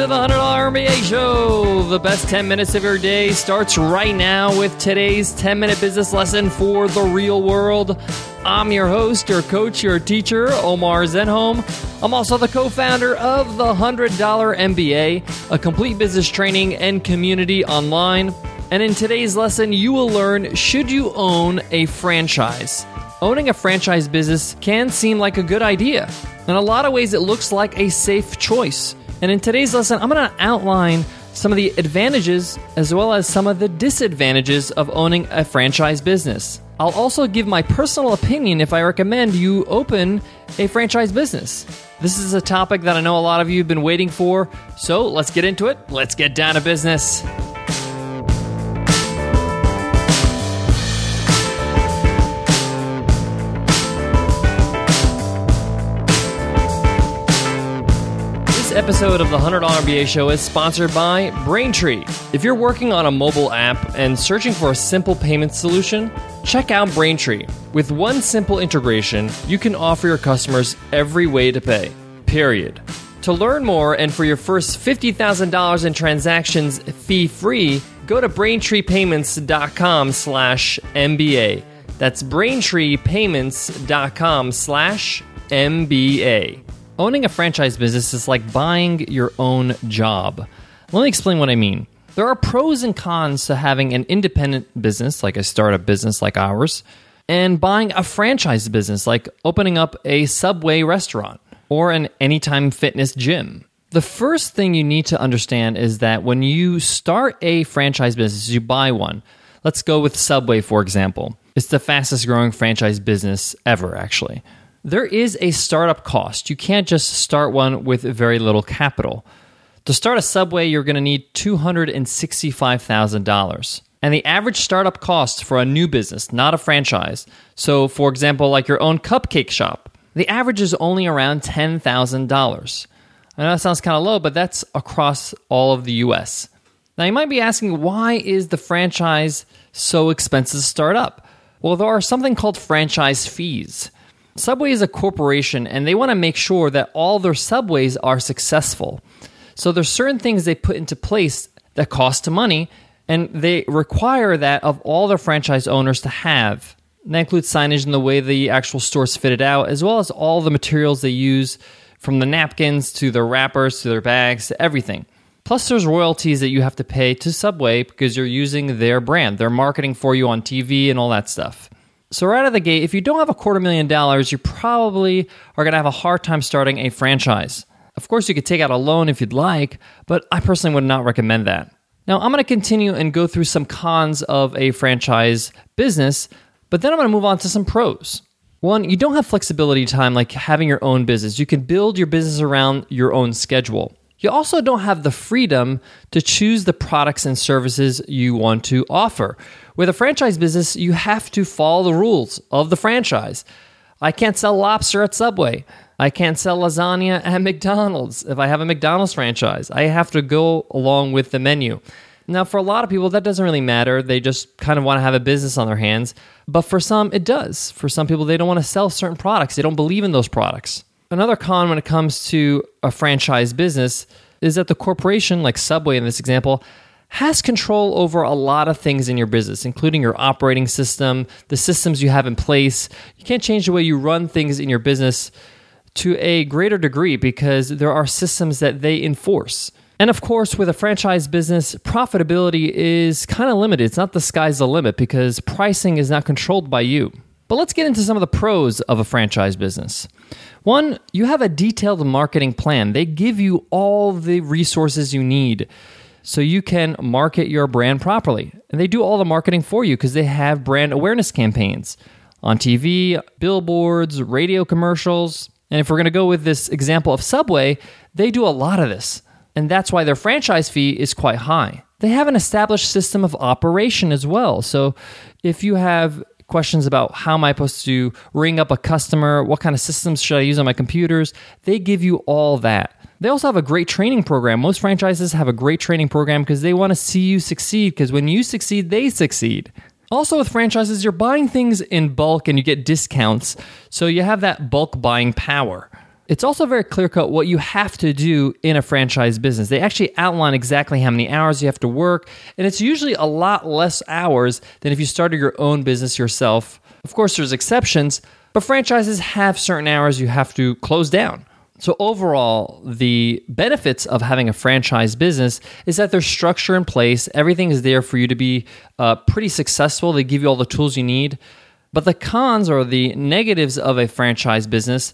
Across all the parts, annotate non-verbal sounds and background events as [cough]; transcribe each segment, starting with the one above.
to the $100 MBA Show. The best 10 minutes of your day starts right now with today's 10 minute business lesson for the real world. I'm your host, your coach, your teacher, Omar Zenhom. I'm also the co founder of the $100 MBA, a complete business training and community online. And in today's lesson, you will learn should you own a franchise? Owning a franchise business can seem like a good idea. In a lot of ways, it looks like a safe choice. And in today's lesson, I'm going to outline some of the advantages as well as some of the disadvantages of owning a franchise business. I'll also give my personal opinion if I recommend you open a franchise business. This is a topic that I know a lot of you have been waiting for, so let's get into it. Let's get down to business. This episode of the $100 MBA show is sponsored by Braintree. If you're working on a mobile app and searching for a simple payment solution, check out Braintree. With one simple integration, you can offer your customers every way to pay. Period. To learn more and for your first $50,000 in transactions fee-free, go to braintreepayments.com slash MBA. That's braintreepayments.com slash MBA. Owning a franchise business is like buying your own job. Let me explain what I mean. There are pros and cons to having an independent business, like a startup business like ours, and buying a franchise business, like opening up a Subway restaurant or an Anytime Fitness gym. The first thing you need to understand is that when you start a franchise business, you buy one. Let's go with Subway, for example. It's the fastest growing franchise business ever, actually there is a startup cost. You can't just start one with very little capital. To start a Subway, you're going to need $265,000. And the average startup cost for a new business, not a franchise, so for example, like your own cupcake shop, the average is only around $10,000. I know that sounds kind of low, but that's across all of the US. Now, you might be asking, why is the franchise so expensive to start up? Well, there are something called franchise fees. Subway is a corporation and they want to make sure that all their subways are successful. So there's certain things they put into place that cost money and they require that of all their franchise owners to have. And that includes signage and the way the actual store's fitted out, as well as all the materials they use from the napkins to their wrappers to their bags to everything. Plus, there's royalties that you have to pay to Subway because you're using their brand. They're marketing for you on TV and all that stuff. So, right out of the gate, if you don't have a quarter million dollars, you probably are going to have a hard time starting a franchise. Of course, you could take out a loan if you'd like, but I personally would not recommend that. Now, I'm going to continue and go through some cons of a franchise business, but then I'm going to move on to some pros. One, you don't have flexibility time like having your own business. You can build your business around your own schedule. You also don't have the freedom to choose the products and services you want to offer. With a franchise business, you have to follow the rules of the franchise. I can't sell lobster at Subway. I can't sell lasagna at [laughs] McDonald's if I have a McDonald's franchise. I have to go along with the menu. Now, for a lot of people, that doesn't really matter. They just kind of want to have a business on their hands. But for some, it does. For some people, they don't want to sell certain products, they don't believe in those products. Another con when it comes to a franchise business is that the corporation, like Subway in this example, has control over a lot of things in your business, including your operating system, the systems you have in place. You can't change the way you run things in your business to a greater degree because there are systems that they enforce. And of course, with a franchise business, profitability is kind of limited. It's not the sky's the limit because pricing is not controlled by you. But let's get into some of the pros of a franchise business. One, you have a detailed marketing plan. They give you all the resources you need so you can market your brand properly. And they do all the marketing for you because they have brand awareness campaigns on TV, billboards, radio commercials. And if we're going to go with this example of Subway, they do a lot of this. And that's why their franchise fee is quite high. They have an established system of operation as well. So if you have questions about how am I supposed to ring up a customer, what kind of systems should I use on my computers, they give you all that. They also have a great training program. Most franchises have a great training program because they want to see you succeed because when you succeed, they succeed. Also, with franchises, you're buying things in bulk and you get discounts, so you have that bulk buying power. It's also very clear cut what you have to do in a franchise business. They actually outline exactly how many hours you have to work, and it's usually a lot less hours than if you started your own business yourself. Of course, there's exceptions, but franchises have certain hours you have to close down. So, overall, the benefits of having a franchise business is that there's structure in place. Everything is there for you to be uh, pretty successful. They give you all the tools you need. But the cons or the negatives of a franchise business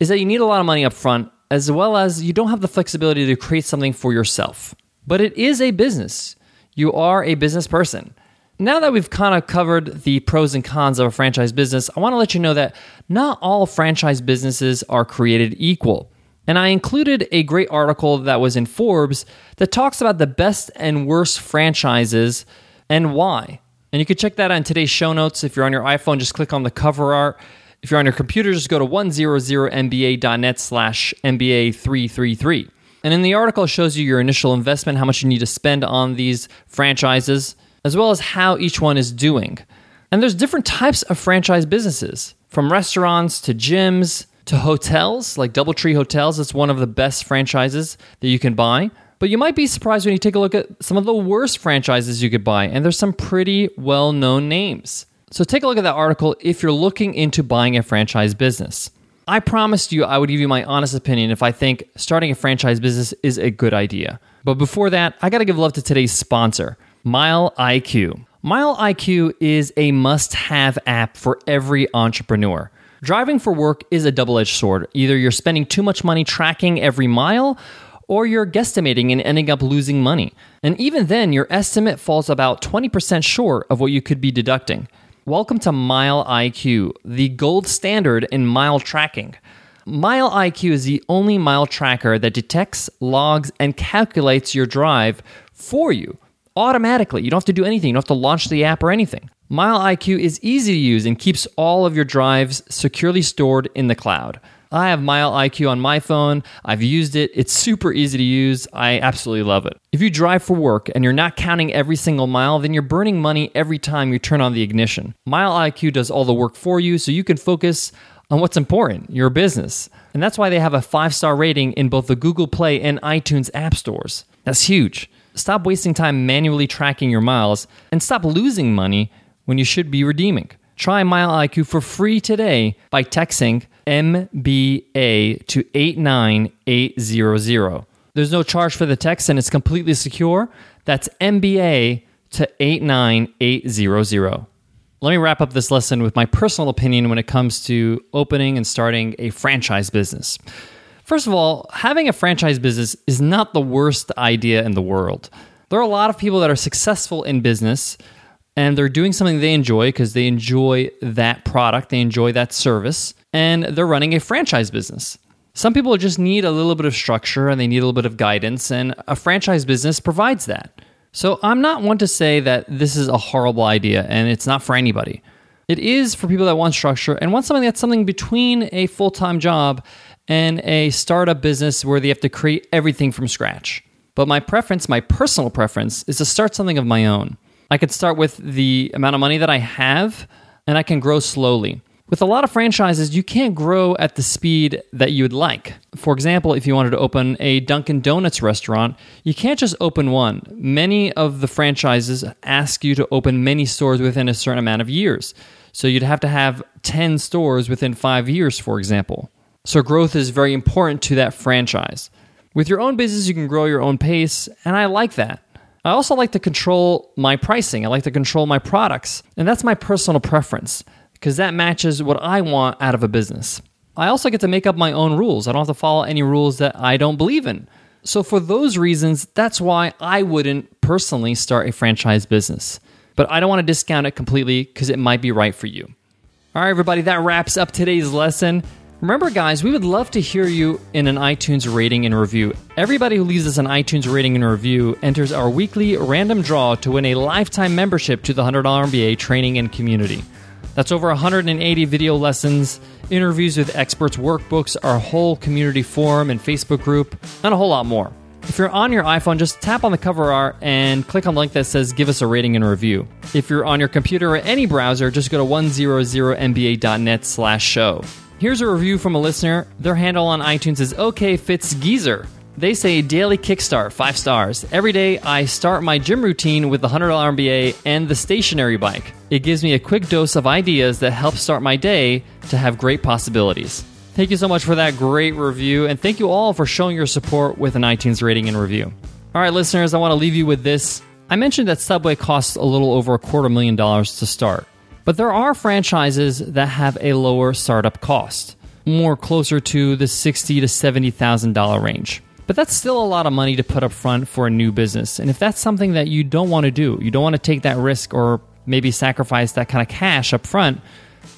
is that you need a lot of money up front, as well as you don't have the flexibility to create something for yourself. But it is a business. You are a business person. Now that we've kind of covered the pros and cons of a franchise business, I want to let you know that not all franchise businesses are created equal. And I included a great article that was in Forbes that talks about the best and worst franchises and why. And you can check that out in today's show notes. If you're on your iPhone, just click on the cover art. If you're on your computer, just go to 100mba.net slash MBA333. And in the article, it shows you your initial investment, how much you need to spend on these franchises as well as how each one is doing. And there's different types of franchise businesses, from restaurants to gyms to hotels, like Doubletree Hotels. It's one of the best franchises that you can buy. But you might be surprised when you take a look at some of the worst franchises you could buy, and there's some pretty well known names. So take a look at that article if you're looking into buying a franchise business. I promised you I would give you my honest opinion if I think starting a franchise business is a good idea. But before that, I gotta give love to today's sponsor. Mile IQ. Mile IQ is a must have app for every entrepreneur. Driving for work is a double edged sword. Either you're spending too much money tracking every mile, or you're guesstimating and ending up losing money. And even then, your estimate falls about 20% short of what you could be deducting. Welcome to Mile IQ, the gold standard in mile tracking. Mile IQ is the only mile tracker that detects, logs, and calculates your drive for you automatically. You don't have to do anything. You don't have to launch the app or anything. Mile IQ is easy to use and keeps all of your drives securely stored in the cloud. I have Mile IQ on my phone. I've used it. It's super easy to use. I absolutely love it. If you drive for work and you're not counting every single mile, then you're burning money every time you turn on the ignition. Mile IQ does all the work for you so you can focus on what's important, your business. And that's why they have a five star rating in both the Google Play and iTunes app stores. That's huge. Stop wasting time manually tracking your miles and stop losing money when you should be redeeming. Try Mile IQ for free today by texting MBA to 89800. There's no charge for the text and it's completely secure. That's MBA to 89800. Let me wrap up this lesson with my personal opinion when it comes to opening and starting a franchise business. First of all, having a franchise business is not the worst idea in the world. There are a lot of people that are successful in business and they're doing something they enjoy because they enjoy that product, they enjoy that service, and they're running a franchise business. Some people just need a little bit of structure and they need a little bit of guidance, and a franchise business provides that. So I'm not one to say that this is a horrible idea and it's not for anybody. It is for people that want structure and want something that's something between a full time job and a startup business where they have to create everything from scratch. But my preference, my personal preference, is to start something of my own. I could start with the amount of money that I have, and I can grow slowly. With a lot of franchises, you can't grow at the speed that you would like. For example, if you wanted to open a Dunkin' Donuts restaurant, you can't just open one. Many of the franchises ask you to open many stores within a certain amount of years. So you'd have to have 10 stores within five years, for example. So growth is very important to that franchise. With your own business, you can grow your own pace, and I like that. I also like to control my pricing. I like to control my products, and that's my personal preference because that matches what I want out of a business. I also get to make up my own rules. I don't have to follow any rules that I don't believe in. So, for those reasons, that's why I wouldn't personally start a franchise business. But I don't want to discount it completely because it might be right for you. All right, everybody, that wraps up today's lesson. Remember, guys, we would love to hear you in an iTunes rating and review. Everybody who leaves us an iTunes rating and review enters our weekly random draw to win a lifetime membership to the $100 MBA training and community. That's over 180 video lessons, interviews with experts, workbooks, our whole community forum and Facebook group, and a whole lot more. If you're on your iPhone, just tap on the cover art and click on the link that says give us a rating and review. If you're on your computer or any browser, just go to 100mba.net slash show. Here's a review from a listener. Their handle on iTunes is OK Fits Geezer. They say daily kickstart, five stars. Every day I start my gym routine with the $100 MBA and the stationary bike. It gives me a quick dose of ideas that help start my day to have great possibilities. Thank you so much for that great review, and thank you all for showing your support with an iTunes rating and review. All right, listeners, I want to leave you with this. I mentioned that Subway costs a little over a quarter million dollars to start, but there are franchises that have a lower startup cost, more closer to the sixty to seventy thousand dollar range. But that's still a lot of money to put up front for a new business. And if that's something that you don't want to do, you don't want to take that risk or maybe sacrifice that kind of cash up front,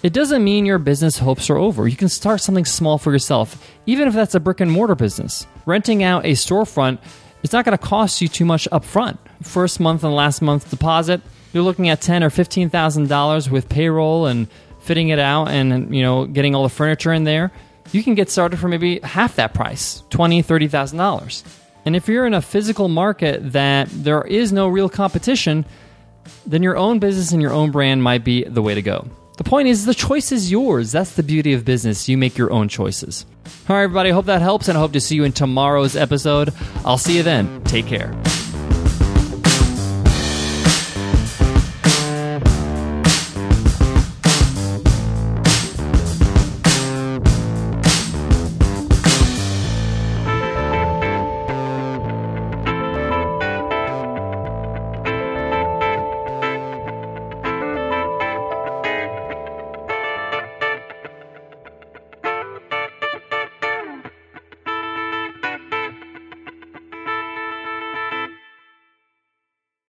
it doesn't mean your business hopes are over. You can start something small for yourself, even if that's a brick and mortar business. Renting out a storefront is not going to cost you too much up front. First month and last month deposit, you're looking at ten or fifteen thousand dollars with payroll and fitting it out and you know getting all the furniture in there you can get started for maybe half that price $20,000, $30,000. And if you're in a physical market that there is no real competition, then your own business and your own brand might be the way to go. The point is, the choice is yours. That's the beauty of business. You make your own choices. All right, everybody, I hope that helps, and I hope to see you in tomorrow's episode. I'll see you then. Take care.